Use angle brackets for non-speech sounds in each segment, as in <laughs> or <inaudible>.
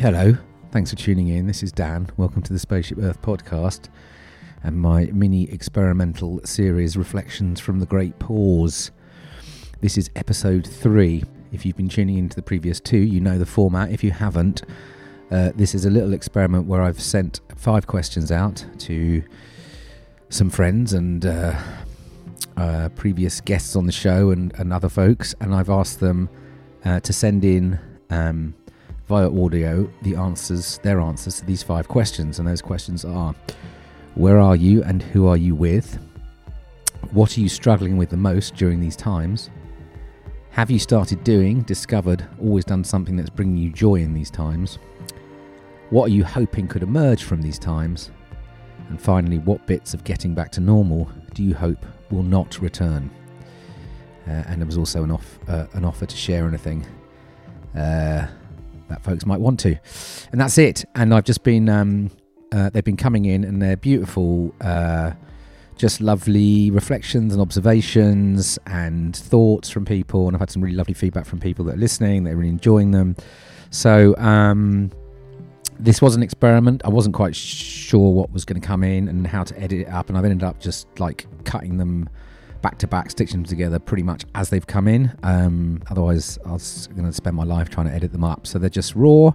Hello, thanks for tuning in. This is Dan. Welcome to the Spaceship Earth podcast and my mini experimental series, Reflections from the Great Pause. This is episode three. If you've been tuning into the previous two, you know the format. If you haven't, uh, this is a little experiment where I've sent five questions out to some friends and uh, uh, previous guests on the show and, and, other folks, and I've asked them uh, to send in um, via audio the answers, their answers to these five questions. And those questions are Where are you and who are you with? What are you struggling with the most during these times? Have you started doing, discovered, always done something that's bringing you joy in these times? What are you hoping could emerge from these times? And finally, what bits of getting back to normal do you hope will not return? Uh, and there was also an, off, uh, an offer to share anything uh, that folks might want to. And that's it. And I've just been, um, uh, they've been coming in and they're beautiful, uh, just lovely reflections and observations and thoughts from people. And I've had some really lovely feedback from people that are listening, they're really enjoying them. So, um, this was an experiment. I wasn't quite sure what was going to come in and how to edit it up, and I've ended up just like cutting them back to back, stitching them together pretty much as they've come in. Um, otherwise, I was going to spend my life trying to edit them up. So they're just raw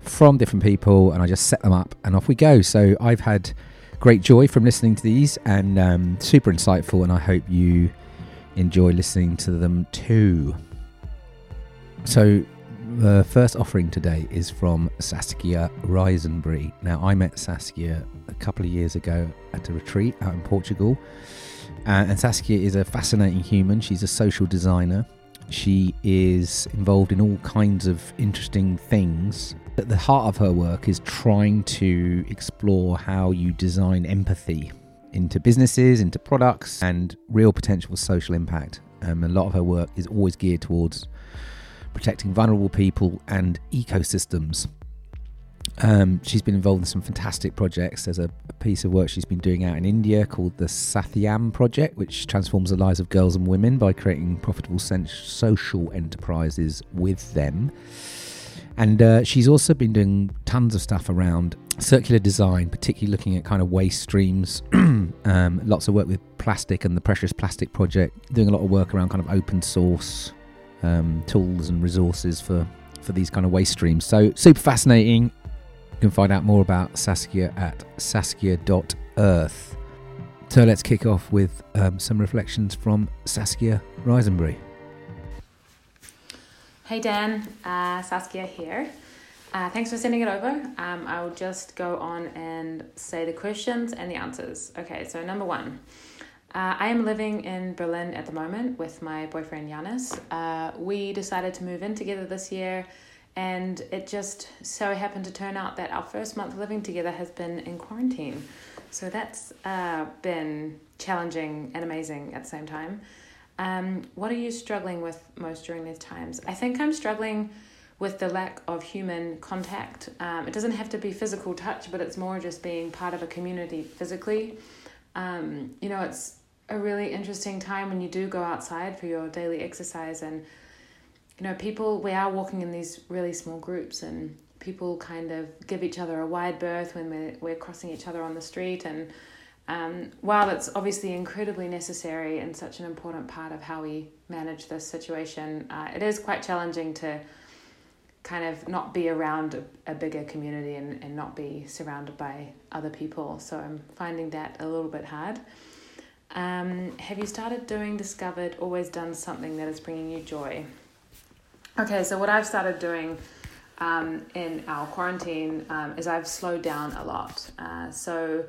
from different people, and I just set them up and off we go. So I've had great joy from listening to these and um, super insightful, and I hope you enjoy listening to them too. So the first offering today is from Saskia Rysenbry. Now, I met Saskia a couple of years ago at a retreat out in Portugal. Uh, and Saskia is a fascinating human. She's a social designer. She is involved in all kinds of interesting things. At the heart of her work is trying to explore how you design empathy into businesses, into products, and real potential social impact. Um, a lot of her work is always geared towards protecting vulnerable people and ecosystems. Um, she's been involved in some fantastic projects. There's a, piece of work she's been doing out in India called the Sathyam Project, which transforms the lives of girls and women by creating profitable social enterprises with them. And uh, she's also been doing tons of stuff around circular design, particularly looking at kind of waste streams. <clears throat> um, lots of work with plastic and the Precious Plastic Project, doing a lot of work around kind of open source um, tools and resources for, for these kind of waste streams. So, super fascinating. Can find out more about Saskia at saskia.earth. So, let's kick off with um, some reflections from Saskia Rysenbry. Hey Dan, uh, Saskia here. Uh, thanks for sending it over. Um, I'll just go on and say the questions and the answers. Okay, so number one. Uh, I am living in Berlin at the moment with my boyfriend Janis. Uh, we decided to move in together this year, and it just so happened to turn out that our first month living together has been in quarantine. So that's uh, been challenging and amazing at the same time. Um, what are you struggling with most during these times? I think I'm struggling with the lack of human contact. Um, it doesn't have to be physical touch, but it's more just being part of a community physically. Um, you know, it's a really interesting time when you do go outside for your daily exercise and you know people we are walking in these really small groups and people kind of give each other a wide berth when we're, we're crossing each other on the street. And um, while it's obviously incredibly necessary and such an important part of how we manage this situation uh, it is quite challenging to kind of not be around a, a bigger community and, and not be surrounded by other people. So i'm finding that a little bit hard. Um, have you started doing, discovered, always done something that is bringing you joy? Okay, so what I've started doing um, in our quarantine um, is I've slowed down a lot. Uh, so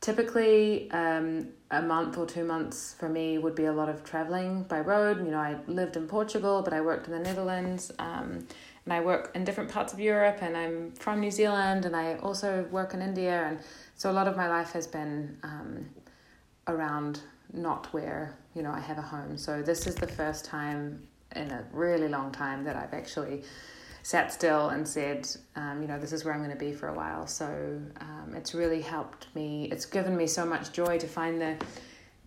typically, um, a month or two months for me would be a lot of traveling by road. You know, I lived in Portugal, but I worked in the Netherlands. Um, and I work in different parts of Europe, and I'm from New Zealand, and I also work in India, and so a lot of my life has been um, around not where you know I have a home. So this is the first time in a really long time that I've actually sat still and said, um, you know, this is where I'm going to be for a while. So um, it's really helped me. It's given me so much joy to find the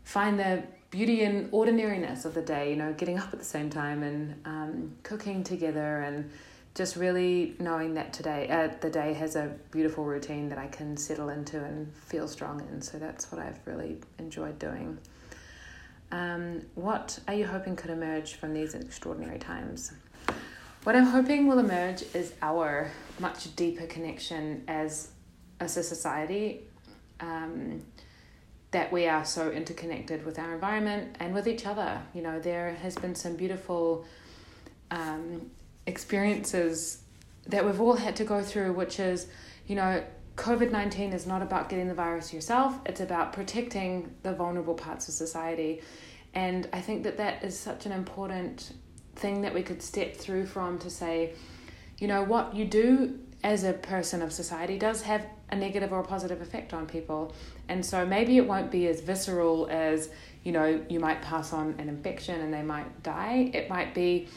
find the beauty and ordinariness of the day. You know, getting up at the same time and um, cooking together and just really knowing that today, uh, the day has a beautiful routine that I can settle into and feel strong in. So that's what I've really enjoyed doing. Um, what are you hoping could emerge from these extraordinary times? What I'm hoping will emerge is our much deeper connection as as a society. Um, that we are so interconnected with our environment and with each other. You know, there has been some beautiful um, experiences that we've all had to go through, which is, you know, COVID 19 is not about getting the virus yourself, it's about protecting the vulnerable parts of society. And I think that that is such an important thing that we could step through from to say, you know, what you do as a person of society does have a negative or a positive effect on people. And so maybe it won't be as visceral as, you know, you might pass on an infection and they might die. It might be,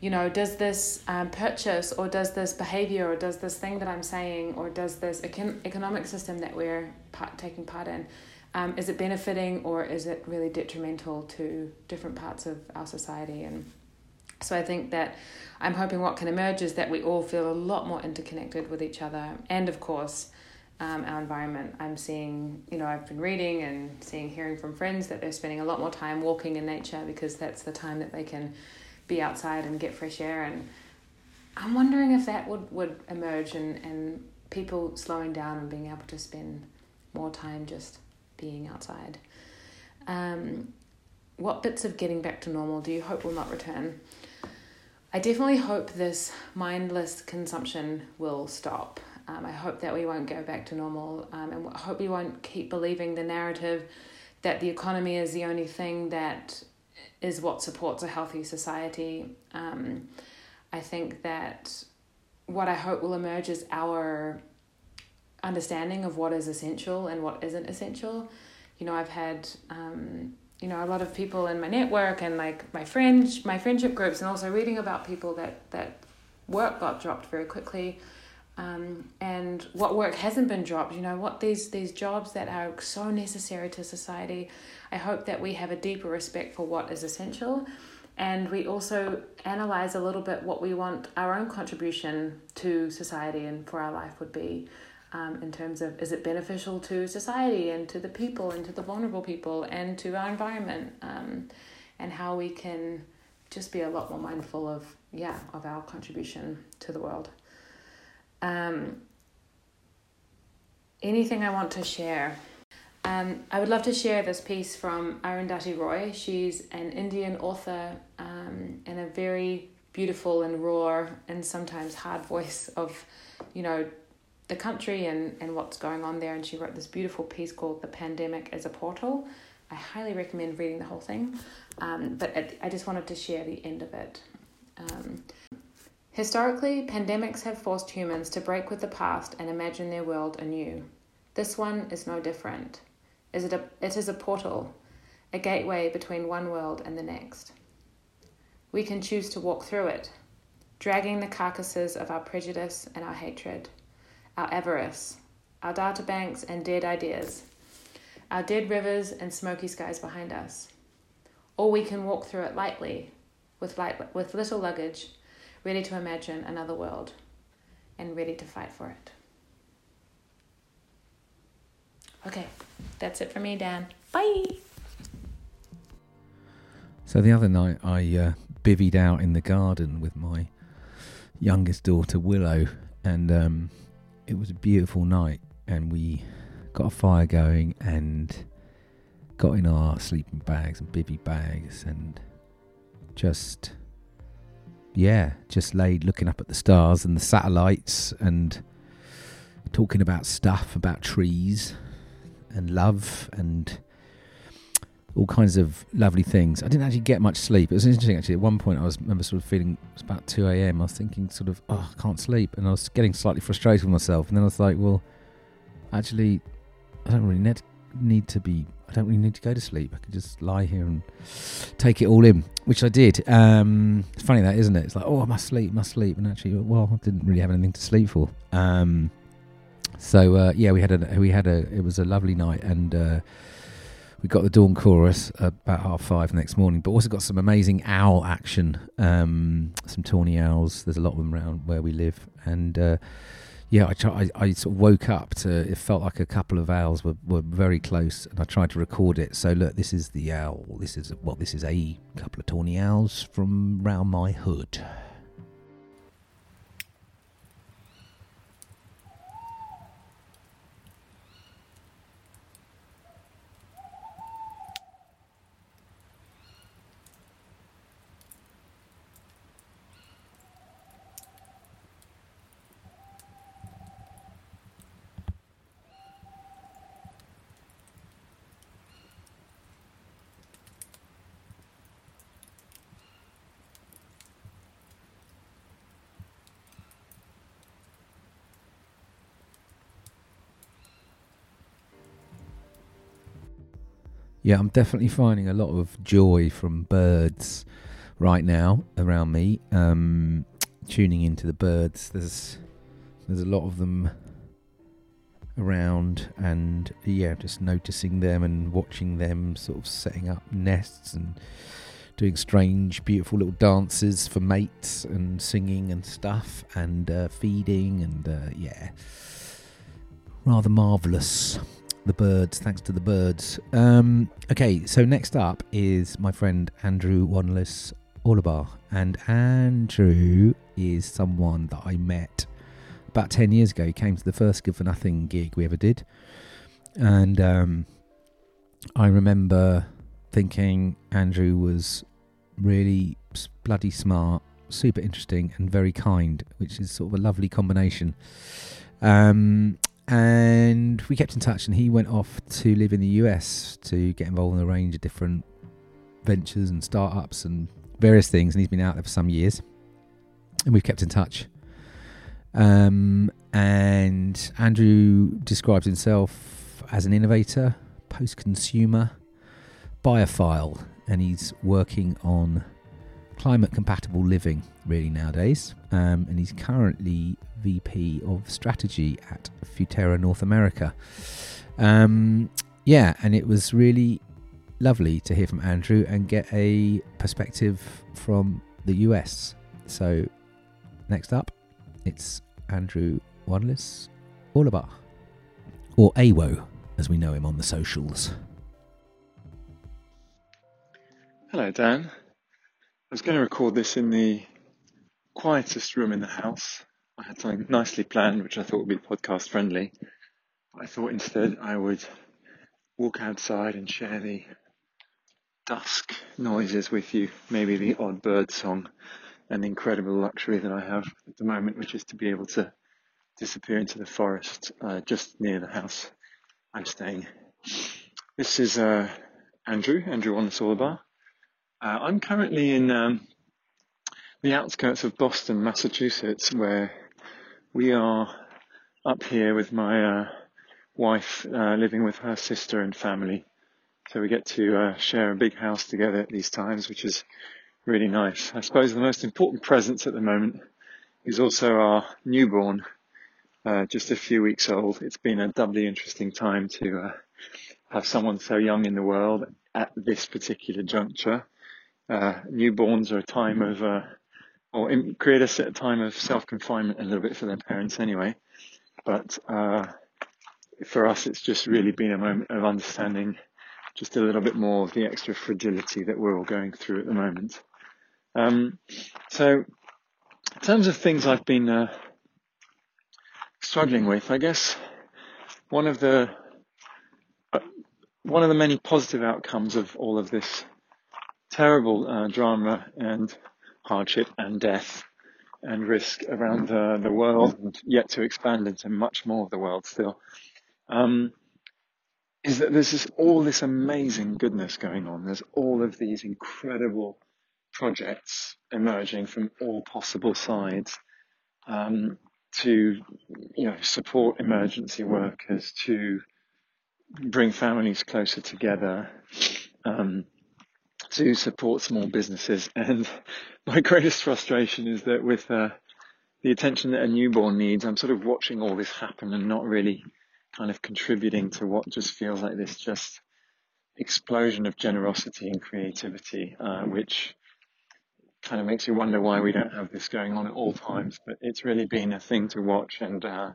you know, does this um, purchase or does this behavior or does this thing that I'm saying or does this econ- economic system that we're part, taking part in, um, is it benefiting or is it really detrimental to different parts of our society? And so I think that I'm hoping what can emerge is that we all feel a lot more interconnected with each other and, of course, um, our environment. I'm seeing, you know, I've been reading and seeing, hearing from friends that they're spending a lot more time walking in nature because that's the time that they can be outside and get fresh air and I'm wondering if that would, would emerge and, and people slowing down and being able to spend more time just being outside. Um, what bits of getting back to normal do you hope will not return? I definitely hope this mindless consumption will stop. Um, I hope that we won't go back to normal um, and I hope we won't keep believing the narrative that the economy is the only thing that is what supports a healthy society. Um, I think that what I hope will emerge is our understanding of what is essential and what isn't essential. You know, I've had um, you know a lot of people in my network and like my friends, my friendship groups, and also reading about people that that work got dropped very quickly. Um, and what work hasn't been dropped, you know, what these these jobs that are so necessary to society I hope that we have a deeper respect for what is essential. And we also analyze a little bit what we want our own contribution to society and for our life would be um, in terms of is it beneficial to society and to the people and to the vulnerable people and to our environment? Um, and how we can just be a lot more mindful of yeah of our contribution to the world um, anything i want to share um, I would love to share this piece from Arundhati Roy. She's an Indian author um, and a very beautiful and raw and sometimes hard voice of, you know, the country and, and what's going on there. And she wrote this beautiful piece called The Pandemic as a Portal. I highly recommend reading the whole thing, um, but I just wanted to share the end of it. Um, historically, pandemics have forced humans to break with the past and imagine their world anew. This one is no different. It is a portal, a gateway between one world and the next. We can choose to walk through it, dragging the carcasses of our prejudice and our hatred, our avarice, our data banks and dead ideas, our dead rivers and smoky skies behind us. Or we can walk through it lightly, with, light, with little luggage, ready to imagine another world and ready to fight for it. Okay, that's it for me, Dan. Bye. So the other night, I uh, bivvied out in the garden with my youngest daughter Willow, and um, it was a beautiful night. And we got a fire going and got in our sleeping bags and bivy bags, and just yeah, just laid looking up at the stars and the satellites and talking about stuff about trees and love and all kinds of lovely things. I didn't actually get much sleep. It was interesting actually. At one point, I was I remember sort of feeling it was about two a.m. I was thinking sort of, oh, I can't sleep, and I was getting slightly frustrated with myself. And then I was like, well, actually, I don't really need need to be. I don't really need to go to sleep. I could just lie here and take it all in, which I did. Um, it's funny that, isn't it? It's like, oh, I must sleep, must sleep, and actually, well, I didn't really have anything to sleep for. Um, so uh, yeah, we had a we had a it was a lovely night, and uh, we got the dawn chorus about half five next morning, but also got some amazing owl action. Um, some tawny owls. There's a lot of them around where we live, and uh, yeah, I, try, I, I sort of woke up to it felt like a couple of owls were, were very close, and I tried to record it. So look, this is the owl. This is well, this is a couple of tawny owls from round my hood. Yeah, I'm definitely finding a lot of joy from birds right now around me. Um, tuning into the birds, there's there's a lot of them around, and yeah, just noticing them and watching them sort of setting up nests and doing strange, beautiful little dances for mates and singing and stuff and uh, feeding and uh, yeah, rather marvelous the birds. Thanks to the birds. Um, okay, so next up is my friend Andrew Wanliss Orlebar. And Andrew is someone that I met about 10 years ago. He came to the first Good for Nothing gig we ever did. And um, I remember thinking Andrew was really bloody smart, super interesting, and very kind, which is sort of a lovely combination. Um, and we kept in touch and he went off to live in the US to get involved in a range of different ventures and startups and various things and he's been out there for some years. And we've kept in touch. Um, and Andrew describes himself as an innovator post-consumer biophile and he's working on climate compatible living really nowadays um, and he's currently VP of Strategy at Futerra North America. Um, yeah, and it was really lovely to hear from Andrew and get a perspective from the US. So, next up, it's Andrew Wanliss Orlebar, or AWO as we know him on the socials. Hello, Dan. I was going to record this in the quietest room in the house, I had something nicely planned, which I thought would be podcast friendly. I thought instead I would walk outside and share the dusk noises with you, maybe the odd bird song, and the incredible luxury that I have at the moment, which is to be able to disappear into the forest uh, just near the house I'm staying. This is uh, Andrew, Andrew Wanliss Uh, I'm currently in um, the outskirts of Boston, Massachusetts, where we are up here with my uh, wife uh, living with her sister and family. So we get to uh, share a big house together at these times, which is really nice. I suppose the most important presence at the moment is also our newborn, uh, just a few weeks old. It's been a doubly interesting time to uh, have someone so young in the world at this particular juncture. Uh, newborns are a time of or create a time of self confinement a little bit for their parents anyway. But uh, for us, it's just really been a moment of understanding just a little bit more of the extra fragility that we're all going through at the moment. Um, so, in terms of things I've been uh, struggling with, I guess one of the uh, one of the many positive outcomes of all of this terrible uh, drama and hardship and death and risk around the, the world and yet to expand into much more of the world still, um, is that there's this, all this amazing goodness going on. There's all of these incredible projects emerging from all possible sides um, to you know support emergency workers, to bring families closer together, um, to support small businesses. And <laughs> my greatest frustration is that with uh, the attention that a newborn needs, I'm sort of watching all this happen and not really kind of contributing to what just feels like this just explosion of generosity and creativity, uh, which kind of makes you wonder why we don't have this going on at all times. But it's really been a thing to watch, and uh,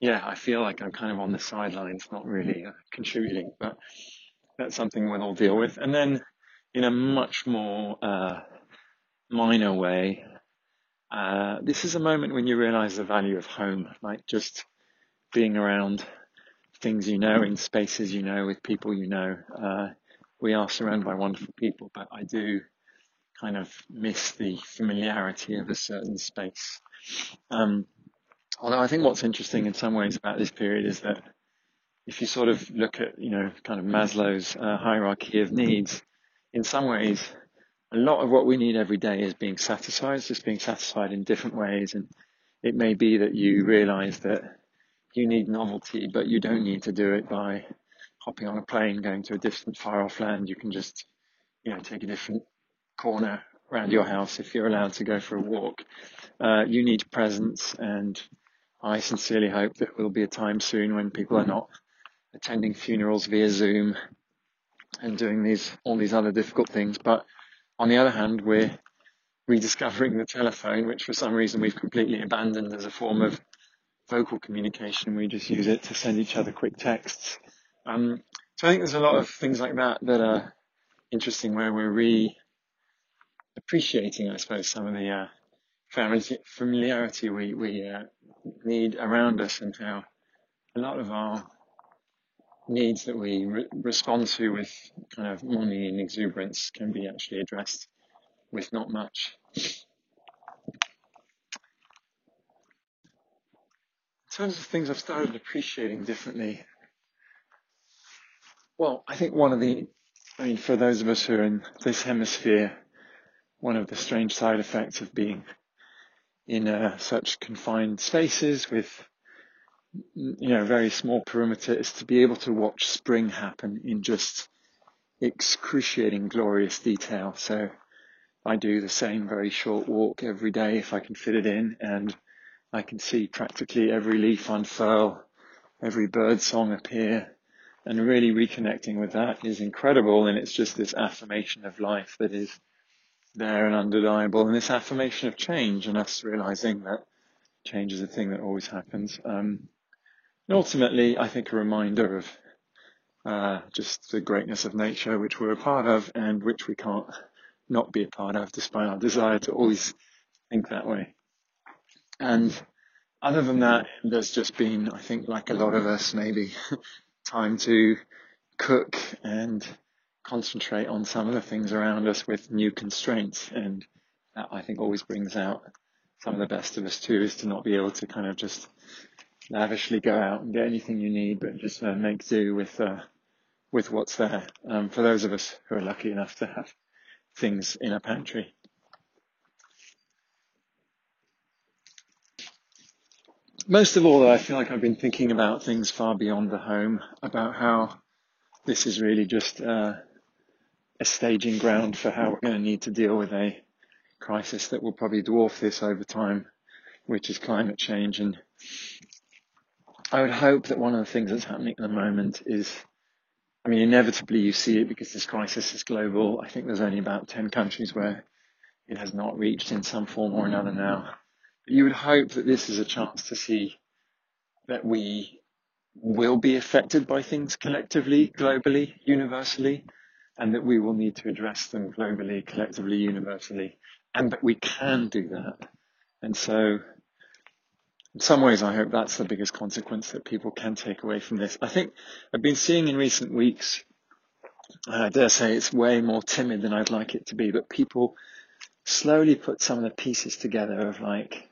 yeah, I feel like I'm kind of on the sidelines, not really uh, contributing, but that's something we'll all deal with. And then, in a much more uh, minor way, uh, this is a moment when you realize the value of home, like just being around things you know in spaces you know with people you know. Uh, we are surrounded by wonderful people, but I do kind of miss the familiarity of a certain space. Um, although I think what's interesting in some ways about this period is that if you sort of look at, you know, kind of Maslow's uh, hierarchy of needs, in some ways, a lot of what we need every day is being satisfied. It's just being satisfied in different ways. And it may be that you realize that you need novelty, but you don't need to do it by hopping on a plane, going to a distant, far off land. You can just, you know, take a different corner around your house if you're allowed to go for a walk. Uh, you need presence, and I sincerely hope that will be a time soon when people are not attending funerals via Zoom and doing these all these other difficult things. But on the other hand, we're rediscovering the telephone, which for some reason we've completely abandoned as a form of vocal communication. We just use it to send each other quick texts. Um, so I think there's a lot of things like that that are interesting where we're re appreciating, I suppose, some of the uh, familiarity we, we uh, need around us and how a lot of our needs that we re- respond to with kind of money and exuberance can be actually addressed with not much. In terms of things I've started appreciating differently, well, I think one of the, I mean, for those of us who are in this hemisphere, one of the strange side effects of being in uh, such confined spaces with you know very small perimeter is to be able to watch spring happen in just excruciating glorious detail so I do the same very short walk every day if I can fit it in and I can see practically every leaf unfurl every bird song appear and really reconnecting with that is incredible and it's just this affirmation of life that is there and undeniable, and this affirmation of change and us realizing that change is a thing that always happens. Um, and ultimately, I think a reminder of uh, just the greatness of nature, which we're a part of and which we can't not be a part of, despite our desire to always think that way. And other than that, there's just been, I think, like a lot of us, maybe <laughs> time to cook and concentrate on some of the things around us with new constraints. And that I think always brings out some of the best of us too, is to not be able to kind of just lavishly go out and get anything you need, but just uh, make do with, uh, with what's there. Um, for those of us who are lucky enough to have things in a pantry. Most of all, though, I feel like I've been thinking about things far beyond the home, about how this is really just uh, a staging ground for how we're going to need to deal with a crisis that will probably dwarf this over time, which is climate change. And I would hope that one of the things that's happening at the moment is, I mean, inevitably you see it because this crisis is global. I think there's only about 10 countries where it has not reached in some form or another now. But you would hope that this is a chance to see that we will be affected by things collectively, globally, universally, and that we will need to address them globally, collectively, universally, and that we can do that. And so, in some ways, I hope that's the biggest consequence that people can take away from this. I think I've been seeing in recent weeks, uh, I dare say it's way more timid than I'd like it to be, but people slowly put some of the pieces together of like,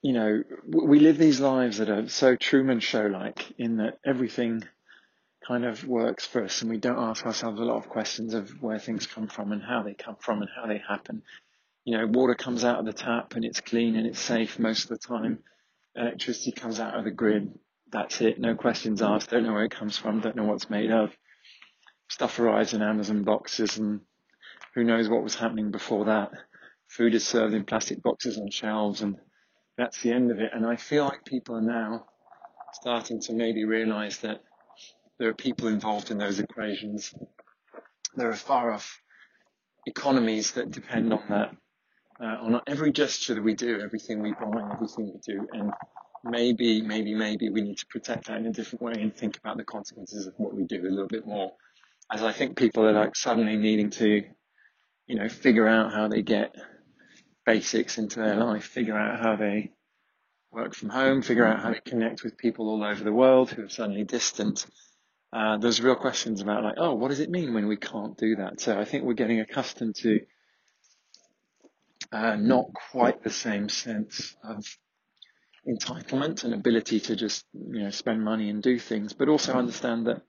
you know, we live these lives that are so Truman Show like in that everything kind of works for us and we don't ask ourselves a lot of questions of where things come from and how they come from and how they happen. You know, water comes out of the tap and it's clean and it's safe most of the time. Electricity comes out of the grid. That's it. No questions asked. Don't know where it comes from. Don't know what it's made of. Stuff arrives in Amazon boxes and who knows what was happening before that. Food is served in plastic boxes on shelves and that's the end of it. And I feel like people are now starting to maybe realize that There are people involved in those equations. There are far off economies that depend on that, uh, on every gesture that we do, everything we buy, everything we do. And maybe, maybe, maybe we need to protect that in a different way and think about the consequences of what we do a little bit more. As I think people are like suddenly needing to, you know, figure out how they get basics into their life, figure out how they work from home, figure out how to connect with people all over the world who are suddenly distant. Uh, there's real questions about like, oh, what does it mean when we can't do that? So I think we're getting accustomed to uh, not quite the same sense of entitlement and ability to just you know spend money and do things, but also understand that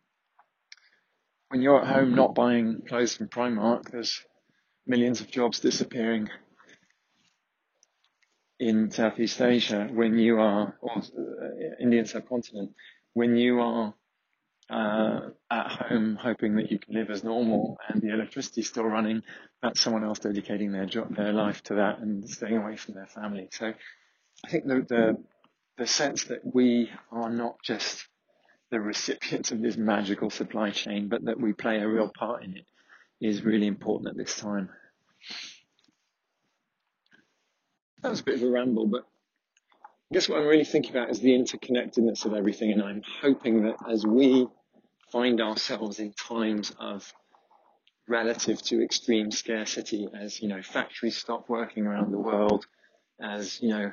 when you're at home not buying clothes from Primark, there's millions of jobs disappearing in Southeast Asia when you are, or uh, Indian subcontinent, when you are uh, at home hoping that you can live as normal and the electricity is still running, that's someone else dedicating their job, their life to that and staying away from their family. So I think the, the, the sense that we are not just the recipients of this magical supply chain, but that we play a real part in it is really important at this time. That was a bit of a ramble, but I guess what I'm really thinking about is the interconnectedness of everything, and I'm hoping that as we find ourselves in times of relative to extreme scarcity, as you know, factories stop working around the world, as you know,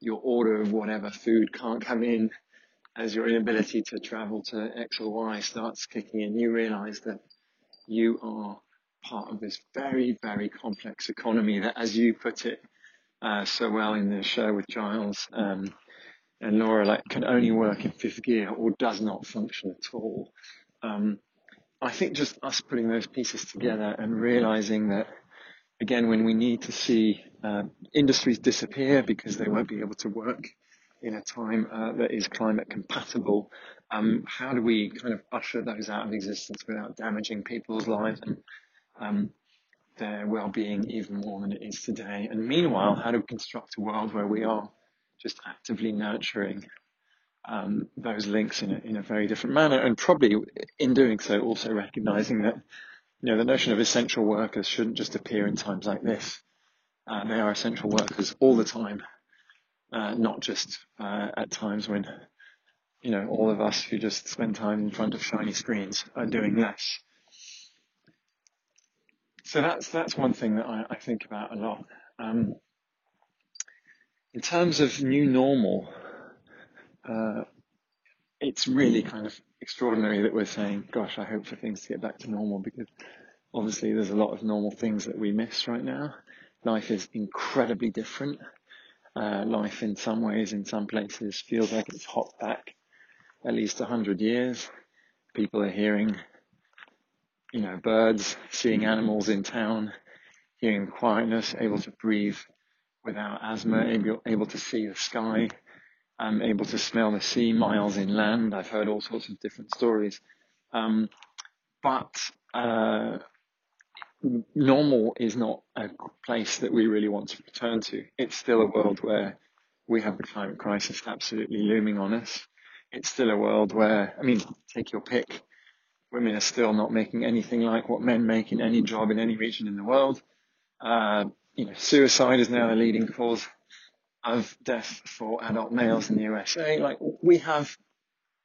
your order of whatever food can't come in, as your inability to travel to X or Y starts kicking in, you realize that you are part of this very, very complex economy that, as you put it, uh, so well in the show with Giles um, and Laura, like can only work in fifth gear or does not function at all. Um, I think just us putting those pieces together and realizing that, again, when we need to see uh, industries disappear because they won't be able to work in a time uh, that is climate compatible, um, how do we kind of usher those out of existence without damaging people's lives and um, their well-being even more than it is today. And meanwhile, how do we construct a world where we are just actively nurturing um, those links in a, in a very different manner, and probably in doing so, also recognizing that you know the notion of essential workers shouldn't just appear in times like this. Uh, they are essential workers all the time, uh, not just uh, at times when you know all of us who just spend time in front of shiny screens are doing less. So that's that's one thing that I, I think about a lot. Um, in terms of new normal, uh, it's really kind of extraordinary that we're saying, "Gosh, I hope for things to get back to normal," because obviously there's a lot of normal things that we miss right now. Life is incredibly different. Uh, life, in some ways, in some places, feels like it's hopped back at least a hundred years. People are hearing you know, birds, seeing animals in town, hearing quietness, able to breathe without asthma, able, able to see the sky, I'm able to smell the sea miles inland. I've heard all sorts of different stories. Um, but uh, normal is not a place that we really want to return to. It's still a world where we have the climate crisis absolutely looming on us. It's still a world where, I mean, take your pick women are still not making anything like what men make in any job in any region in the world. Uh, you know, suicide is now the leading cause of death for adult males in the USA. Like we have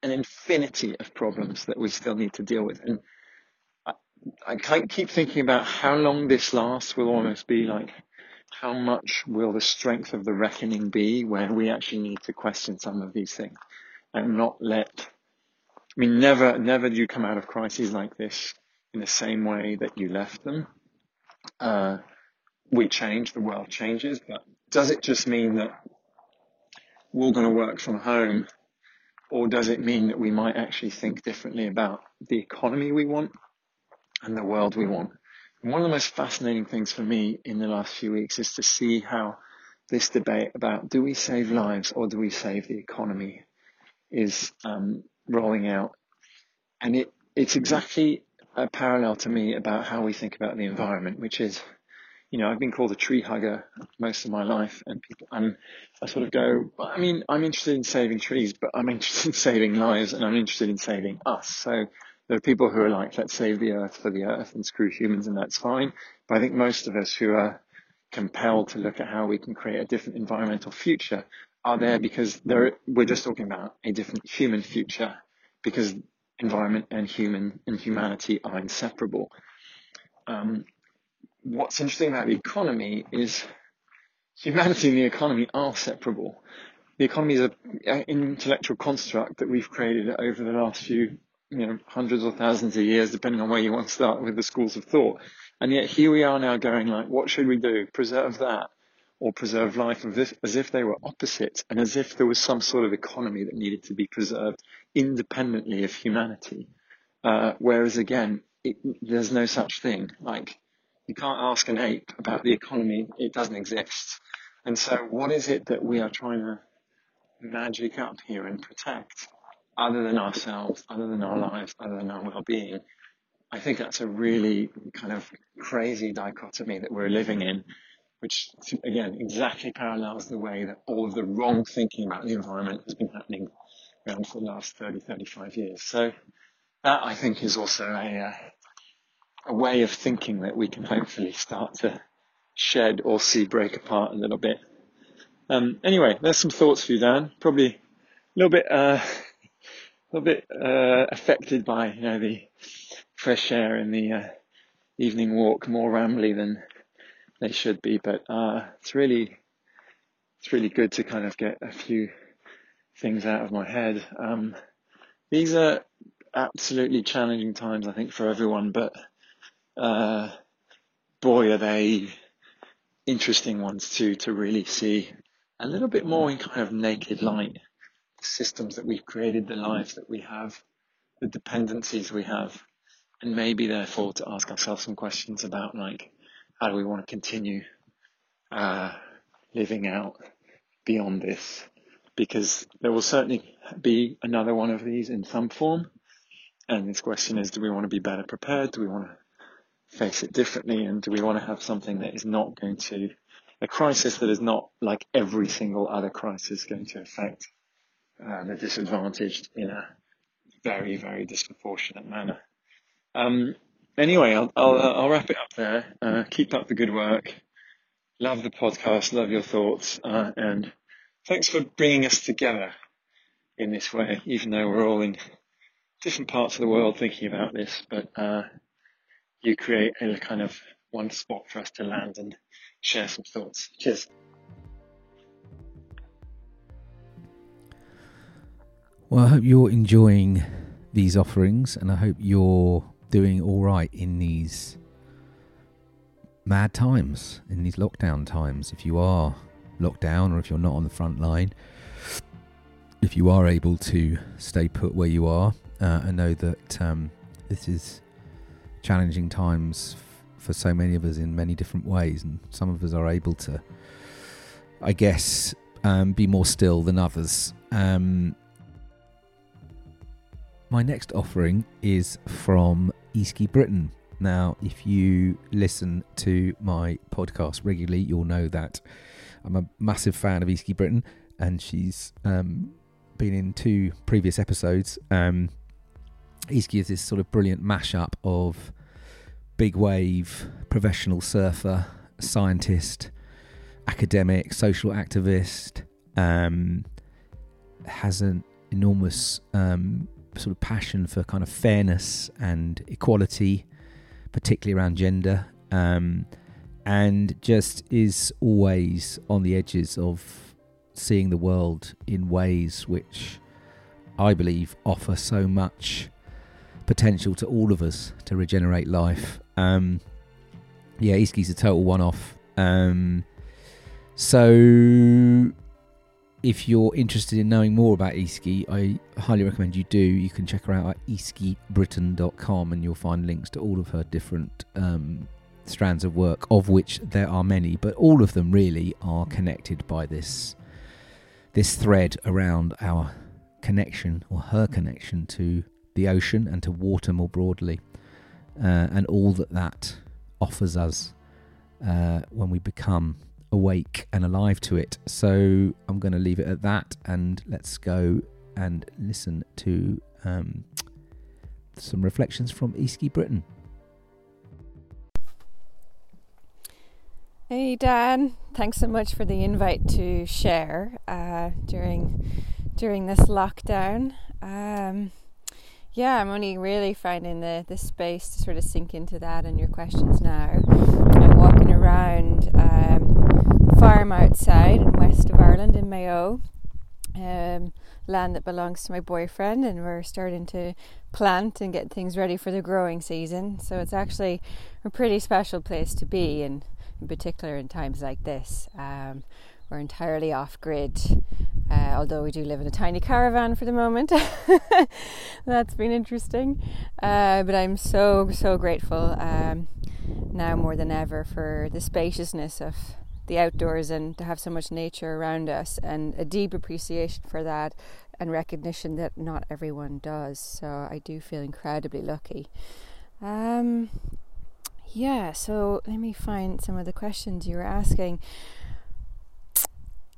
an infinity of problems that we still need to deal with. And I, I keep thinking about how long this lasts will almost be like how much will the strength of the reckoning be when we actually need to question some of these things and not let I mean, never, never do you come out of crises like this in the same way that you left them. Uh, we change, the world changes, but does it just mean that we're going to work from home? Or does it mean that we might actually think differently about the economy we want and the world we want? And one of the most fascinating things for me in the last few weeks is to see how this debate about do we save lives or do we save the economy is um, rolling out. And it, it's exactly a parallel to me about how we think about the environment, which is you know, I've been called a tree hugger most of my life, and people, and I sort of go, I mean, I'm interested in saving trees, but I'm interested in saving lives, and I'm interested in saving us. So there are people who are like, let's save the earth for the earth and screw humans, and that's fine. But I think most of us who are compelled to look at how we can create a different environmental future are there because we're just talking about a different human future because environment and human and humanity are inseparable. Um, what's interesting about the economy is humanity and the economy are separable. The economy is an intellectual construct that we've created over the last few, you know, hundreds or thousands of years, depending on where you want to start with the schools of thought. And yet here we are now going like, what should we do? Preserve that or preserve life as if they were opposite and as if there was some sort of economy that needed to be preserved independently of humanity. Uh, whereas again, it, there's no such thing. Like you can't ask an ape about the economy. It doesn't exist. And so what is it that we are trying to magic up here and protect other than ourselves, other than our lives, other than our well-being? I think that's a really kind of crazy dichotomy that we're living in, which again exactly parallels the way that all of the wrong thinking about the environment has been happening around for the last 30, 35 years. So that I think is also a, uh, a way of thinking that we can hopefully start to shed or see break apart a little bit. Um, anyway, there's some thoughts for you, Dan. Probably a little bit, uh, <laughs> a little bit uh, affected by you know the fresh air and the uh, evening walk, more rambly than they should be. But uh, it's really, it's really good to kind of get a few things out of my head. Um, these are absolutely challenging times, I think, for everyone. But uh, boy, are they interesting ones too to really see a little bit more in kind of naked light. The systems that we've created, the lives that we have, the dependencies we have, and maybe therefore to ask ourselves some questions about like how do we want to continue uh, living out beyond this? Because there will certainly be another one of these in some form. And this question is, do we want to be better prepared? Do we want to face it differently? And do we want to have something that is not going to, a crisis that is not like every single other crisis going to affect uh, the disadvantaged in a very, very disproportionate manner? Um, anyway, I'll, I'll, uh, I'll, wrap it up there. Uh, keep up the good work. Love the podcast. Love your thoughts. Uh, and thanks for bringing us together in this way, even though we're all in different parts of the world thinking about this. But uh, you create a kind of one spot for us to land and share some thoughts. Cheers. Well, I hope you're enjoying these offerings and I hope you're doing all right in these mad times, in these lockdown times. If you are locked down or if you're not on the front line, if you are able to stay put where you are, uh, I know that um, this is challenging times f- for so many of us in many different ways, and some of us are able to, I guess, um, be more still than others. Um, my next offering is from Easkey Britton. Now, if you listen to my podcast regularly, you'll know that I'm a massive fan of Easkey Britton, and she's um, been in two previous episodes. Um, Easkey is this sort of brilliant mashup of big wave, professional surfer, scientist, academic, social activist, um, has an enormous um, sort of passion for kind of fairness and equality, particularly around gender, um, and just is always on the edges of seeing the world in ways which I believe offer so much potential to all of us to regenerate life. Um, yeah, Easkey's a total one off. Um, so if you're interested in knowing more about Easkey, I highly recommend you do. You can check her out at easkeybritton.com and you'll find links to all of her different um, strands of work, of which there are many, but all of them really are connected by this this thread around our connection or her connection to the ocean and to water more broadly, uh, and all that that offers us uh, when we become awake and alive to it. So I'm going to leave it at that and let's go and listen to um, some reflections from Easkey Britton. Hey Dan, thanks so much for the invite to share uh, during during this lockdown. Um, yeah, I'm only really finding the, the space to sort of sink into that and your questions now. I'm walking around um, farm outside in west of Ireland in Mayo, um, land that belongs to my boyfriend, and we're starting to plant and get things ready for the growing season. So it's actually a pretty special place to be and in particular in times like this. Um, we're entirely off grid, uh, although we do live in a tiny caravan for the moment. <laughs> That's been interesting. Uh, but I'm so, so grateful um, now more than ever for the spaciousness of the outdoors and to have so much nature around us and a deep appreciation for that and recognition that not everyone does. So I do feel incredibly lucky. Um, yeah, so let me find some of the questions you were asking.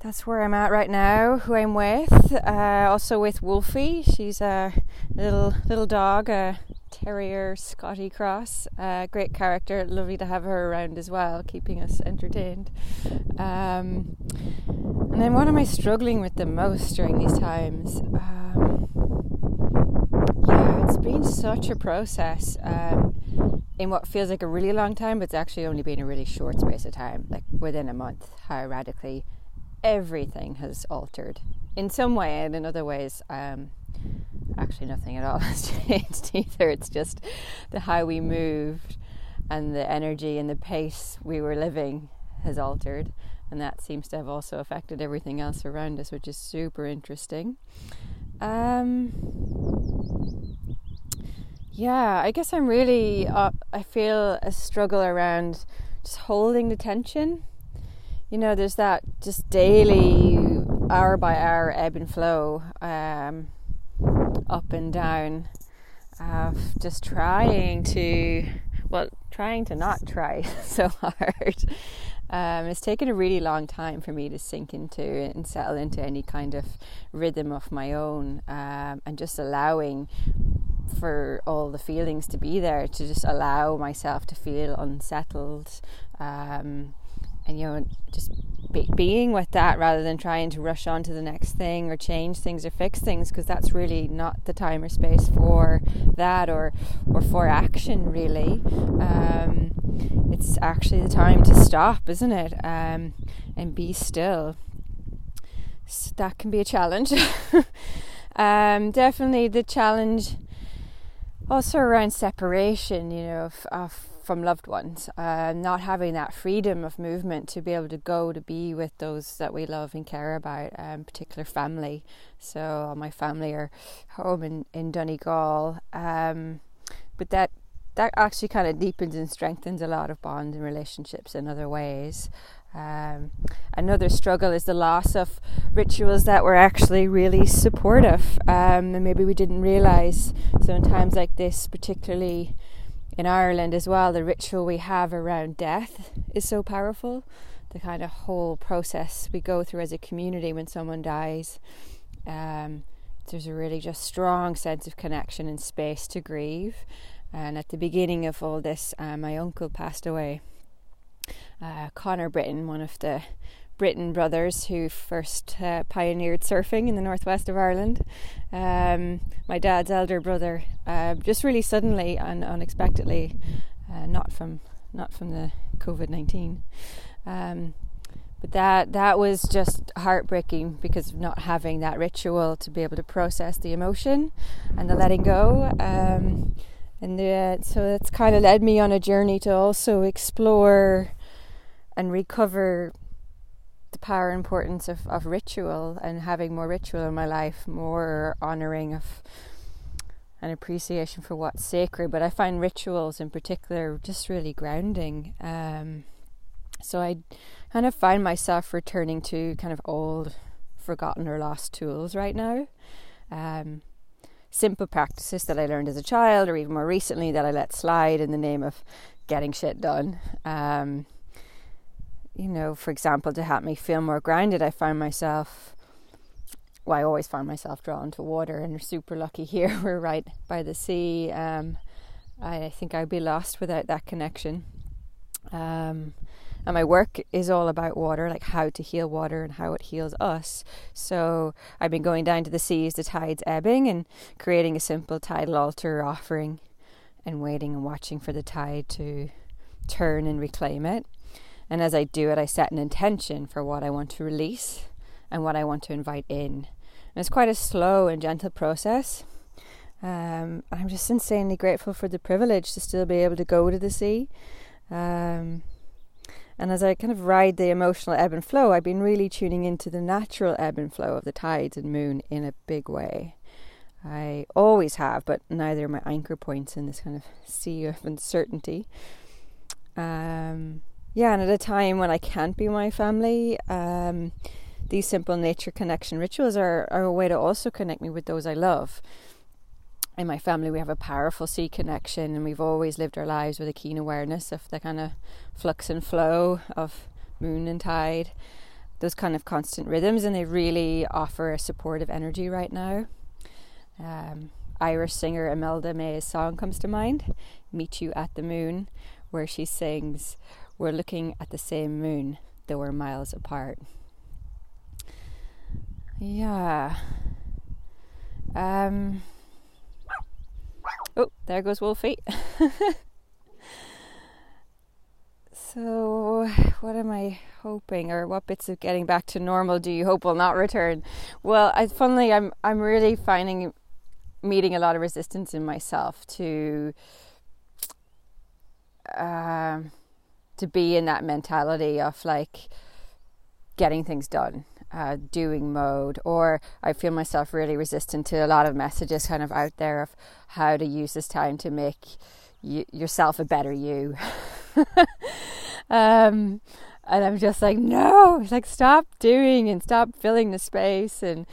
That's where I'm at right now. Who I'm with, uh, also with Wolfie. She's a little little dog, a terrier Scotty Cross. Uh, great character. Lovely to have her around as well, keeping us entertained. Um, and then, what am I struggling with the most during these times? Um, yeah, it's been such a process. Um, in what feels like a really long time, but it's actually only been a really short space of time, like within a month, how radically everything has altered in some way, and in other ways, um, actually nothing at all <laughs> has changed either. It's just the how we moved and the energy and the pace we were living has altered, and that seems to have also affected everything else around us, which is super interesting. Um, yeah, I guess I'm really, uh, I feel a struggle around just holding the tension. You know, there's that just daily, hour by hour ebb and flow, um, up and down, of just trying to, well, trying to not try <laughs> so hard. Um, it's taken a really long time for me to sink into and settle into any kind of rhythm of my own um, and just allowing for all the feelings to be there, to just allow myself to feel unsettled, um, and you know, just be, being with that rather than trying to rush on to the next thing or change things or fix things, because that's really not the time or space for that or or for action. Really, um, it's actually the time to stop, isn't it? Um, and be still. So that can be a challenge. <laughs> um, definitely the challenge also around separation, you know, of, of from loved ones, uh, not having that freedom of movement to be able to go to be with those that we love and care about, um, particular family. So my family are home in in Donegal, um, but that that actually kind of deepens and strengthens a lot of bonds and relationships in other ways. Um, another struggle is the loss of rituals that were actually really supportive, um, and maybe we didn't realize. So, in times like this, particularly in Ireland as well, the ritual we have around death is so powerful. The kind of whole process we go through as a community when someone dies. Um, there's a really just strong sense of connection and space to grieve. And at the beginning of all this, uh, my uncle passed away uh, Connor Britton, one of the Britton brothers who first uh, pioneered surfing in the northwest of Ireland. Um, my dad's elder brother, uh, just really suddenly and unexpectedly, uh, not from not from the COVID nineteen. Um, but that that was just heartbreaking because of not having that ritual to be able to process the emotion and the letting go. Um, and the, so it's kind of led me on a journey to also explore and recover the power and importance of, of ritual and having more ritual in my life, more honoring of an appreciation for what's sacred. But I find rituals in particular just really grounding. Um, so I kind of find myself returning to kind of old, forgotten, or lost tools right now. Um, simple practices that I learned as a child, or even more recently that I let slide in the name of getting shit done. Um, you know, for example, to help me feel more grounded, I find myself well, I always find myself drawn to water, and we're super lucky here. <laughs> We're right by the sea. Um, I think I'd be lost without that connection. Um, and my work is all about water, like how to heal water and how it heals us. So I've been going down to the sea as the tide's ebbing and creating a simple tidal altar offering and waiting and watching for the tide to turn and reclaim it. And as I do it, I set an intention for what I want to release and what I want to invite in. And it's quite a slow and gentle process. Um, I'm just insanely grateful for the privilege to still be able to go to the sea. Um, and as I kind of ride the emotional ebb and flow, I've been really tuning into the natural ebb and flow of the tides and moon in a big way. I always have, but neither are my anchor points in this kind of sea of uncertainty. Um, yeah, and at a time when I can't be my family, um, these simple nature connection rituals are, are a way to also connect me with those I love. In my family we have a powerful sea connection and we've always lived our lives with a keen awareness of the kind of flux and flow of moon and tide those kind of constant rhythms and they really offer a supportive energy right now. Um, irish singer imelda may's song comes to mind meet you at the moon where she sings we're looking at the same moon though we're miles apart yeah um Oh, there goes Wolfie. <laughs> so, what am I hoping, or what bits of getting back to normal do you hope will not return? Well, I funnily, I'm I'm really finding meeting a lot of resistance in myself to um, to be in that mentality of like getting things done uh, doing mode, or I feel myself really resistant to a lot of messages kind of out there of how to use this time to make yourself a better you. <laughs> um, and I'm just like, no, it's like stop doing and stop filling the space and.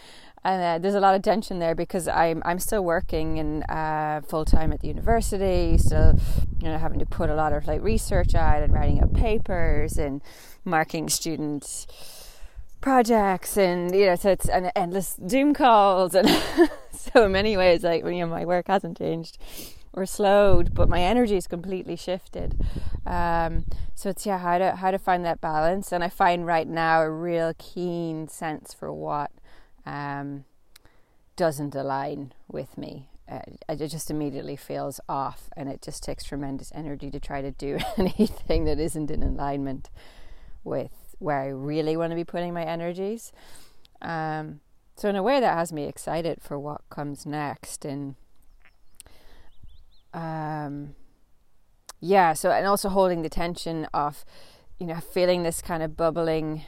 And uh, there's a lot of tension there because I'm I'm still working and uh, full time at the university, still you know having to put a lot of like research out and writing up papers and marking students projects and you know so it's an endless zoom calls and <laughs> so in many ways like you know my work hasn't changed or slowed but my energy is completely shifted. Um, so it's yeah how to how to find that balance. And i find right now a real keen sense for what um, doesn't align with me uh, it just immediately feels off and it just takes tremendous energy to try to do <laughs> anything that isn't in alignment with where I really want to be putting my energies. Um, so in a way, that has me excited for what comes next, and um, yeah. So and also holding the tension of, you know, feeling this kind of bubbling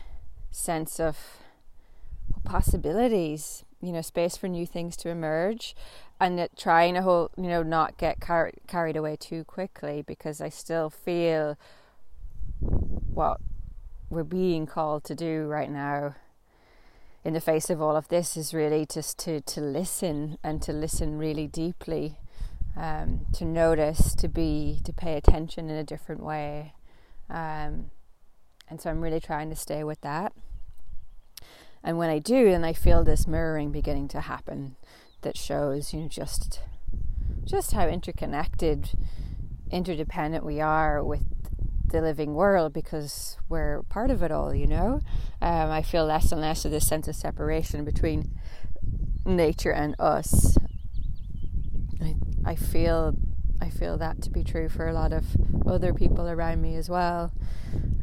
sense of possibilities. You know, space for new things to emerge, and trying to hold, you know, not get car- carried away too quickly because I still feel what we're being called to do right now in the face of all of this is really just to, to listen and to listen really deeply, um, to notice, to be, to pay attention in a different way. Um, and so I'm really trying to stay with that. And when I do, then I feel this mirroring beginning to happen that shows, you know, just just how interconnected, interdependent we are with the living world because we're part of it all, you know. Um, I feel less and less of this sense of separation between nature and us. I, I feel I feel that to be true for a lot of other people around me as well.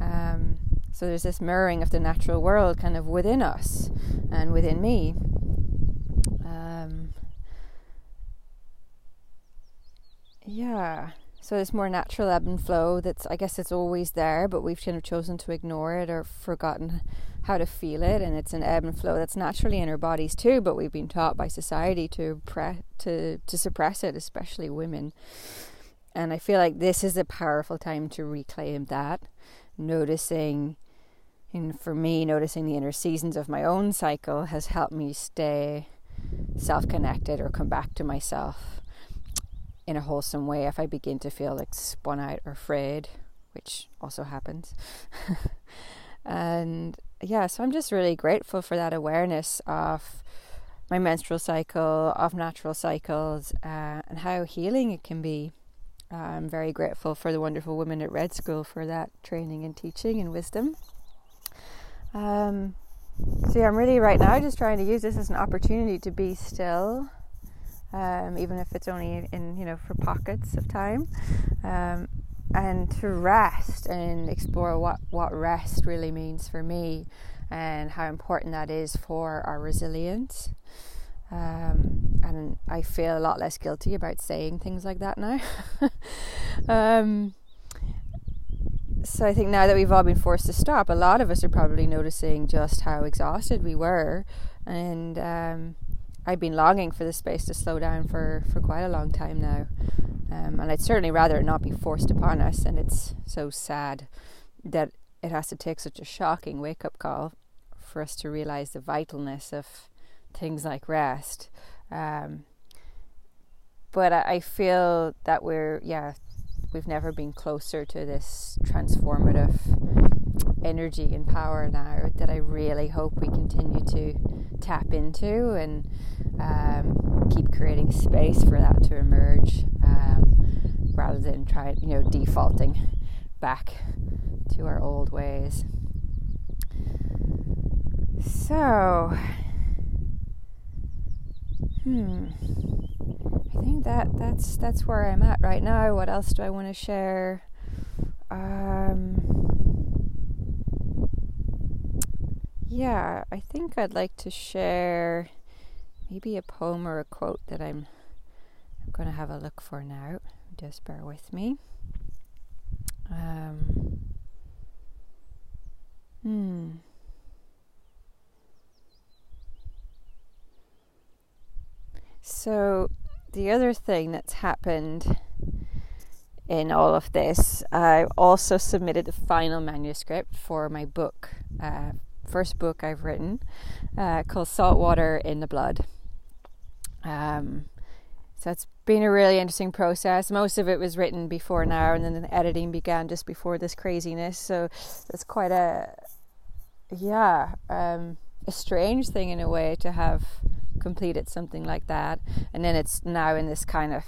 Um, so there's this mirroring of the natural world kind of within us and within me. Um, yeah. So this more natural ebb and flow that's I guess it's always there, but we've kind of chosen to ignore it or forgotten how to feel it and it's an ebb and flow that's naturally in our bodies too, but we've been taught by society to pre- to to suppress it, especially women. And I feel like this is a powerful time to reclaim that, noticing and for me noticing the inner seasons of my own cycle has helped me stay self-connected or come back to myself in a wholesome way if I begin to feel like spun out or afraid, which also happens. <laughs> And yeah, so I'm just really grateful for that awareness of my menstrual cycle, of natural cycles, uh, and how healing it can be. I'm very grateful for the wonderful women at Red School for that training and teaching and wisdom. Um, so yeah, I'm really right now just trying to use this as an opportunity to be still, um, even if it's only in you know for pockets of time, um, and to rest and explore what what rest really means for me, and how important that is for our resilience. Um, and I feel a lot less guilty about saying things like that now. <laughs> so I think now that we've all been forced to stop, a lot of us are probably noticing just how exhausted we were, and um, I've been longing for the space to slow down for for quite a long time now, um, and I'd certainly rather it not be forced upon us. And it's so sad that it has to take such a shocking wake up call for us to realize the vitalness of things like rest. Um, but I, I feel that we're yeah we've never been closer to this transformative energy and power now that I really hope we continue to tap into and um, keep creating space for that to emerge um, rather than try you know defaulting back to our old ways. So, hmm. I think that that's that's where I'm at right now. What else do I want to share? Um, yeah, I think I'd like to share maybe a poem or a quote that I'm I'm going to have a look for now. Just bear with me. Um, hmm. So the other thing that's happened in all of this, I also submitted the final manuscript for my book, uh, first book I've written, uh, called Saltwater in the Blood. Um, so it's been a really interesting process. Most of it was written before now, and then the editing began just before this craziness. So it's quite a, yeah, um, a strange thing in a way to have completed something like that, and then it's now in this kind of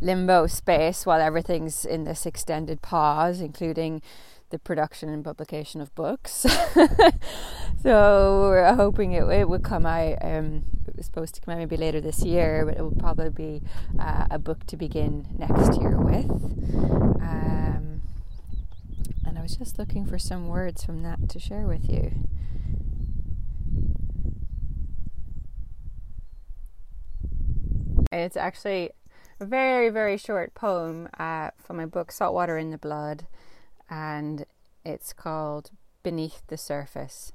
limbo space while everything's in this extended pause, including the production and publication of books. <laughs> so we're hoping it, it would come out. Um, it was supposed to come out maybe later this year, but it will probably be uh, a book to begin next year with. Um, and I was just looking for some words from that to share with you. It's actually a very, very short poem uh, from my book Saltwater in the Blood, and it's called Beneath the Surface.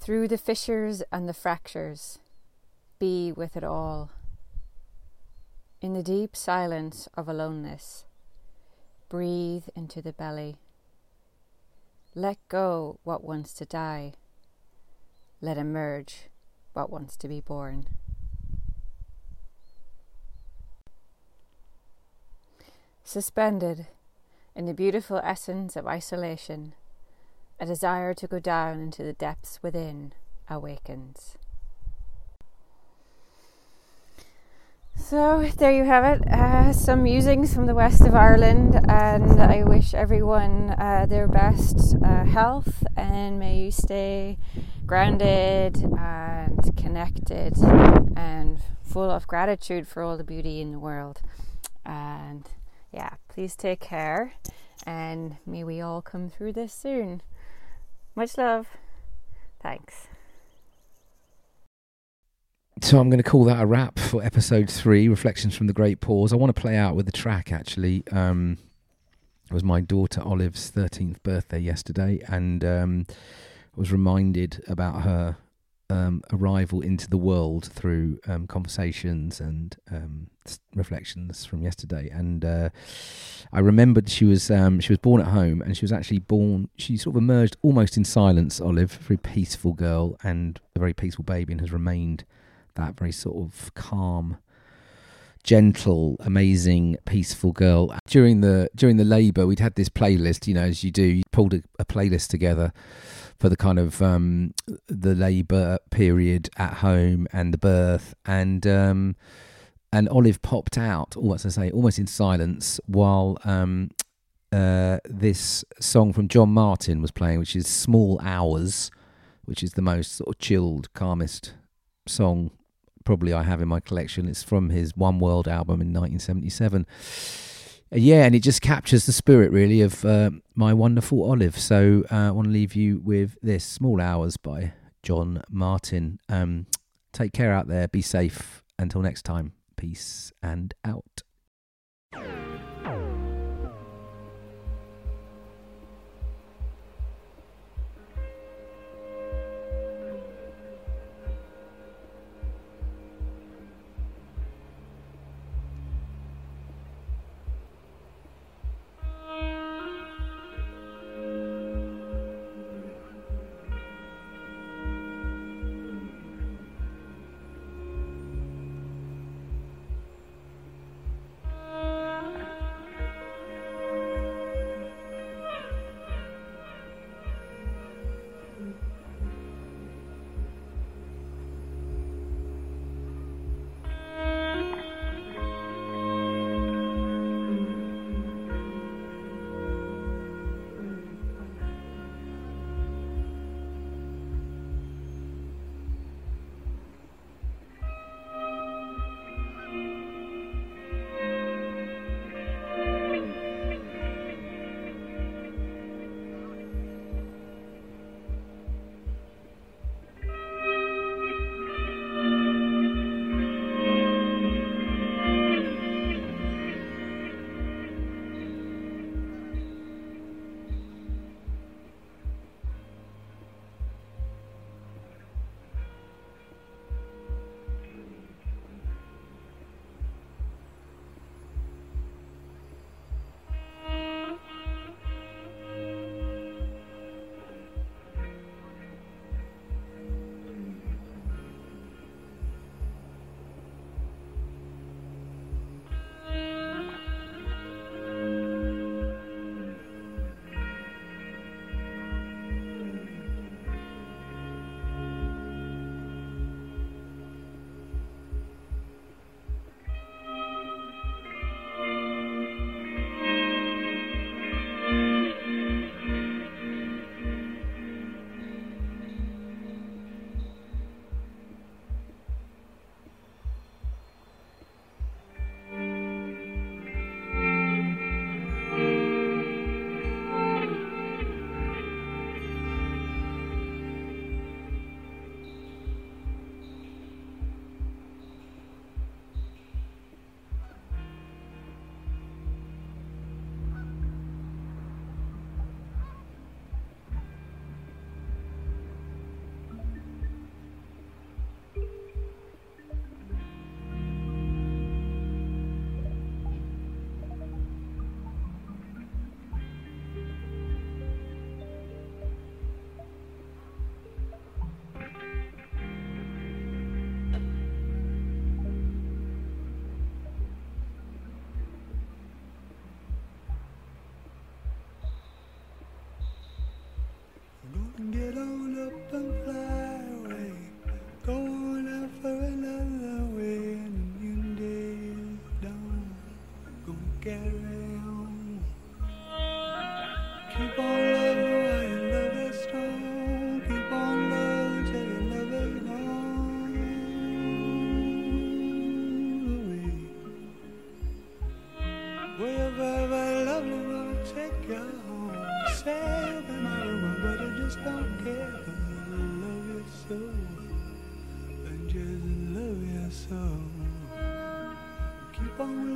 Through the fissures and the fractures, be with it all. In the deep silence of aloneness, breathe into the belly. Let go what wants to die. Let emerge what wants to be born. Suspended in the beautiful essence of isolation, a desire to go down into the depths within awakens. So there you have it. Uh, some musings from the west of Ireland, and I wish everyone uh, their best uh, health, and may you stay grounded and connected and full of gratitude for all the beauty in the world. And yeah, please take care and may we all come through this soon. Much love. Thanks. So I'm going to call that a wrap for episode three, Reflections from the Great Pause. I want to play out with the track actually. Um, it was my daughter Olive's 13th birthday yesterday, and um, was reminded about her um, arrival into the world through um, conversations and um, reflections from yesterday. And uh, I remembered she was um, she was born at home, and she was actually born. She sort of emerged almost in silence. Olive, a very peaceful girl, and a very peaceful baby, and has remained that very sort of calm gentle, amazing, peaceful girl. During the during the labour, we'd had this playlist. You know, as you do, you pulled a, a playlist together for the kind of um, the labour period at home and the birth, and um, and Olive popped out, or what's I say, almost in silence, while um, uh, this song from John Martyn was playing, which is "Small Hours," which is the most sort of chilled, calmest song probably I have in my collection. It's from his One World album in 1977. Yeah, and it just captures the spirit really of uh, my wonderful Olive. So uh, I want to leave you with this Small Hours by John Martyn. Um, take care out there, be safe. Until next time, peace and out. dragonfly. I Hallelujah.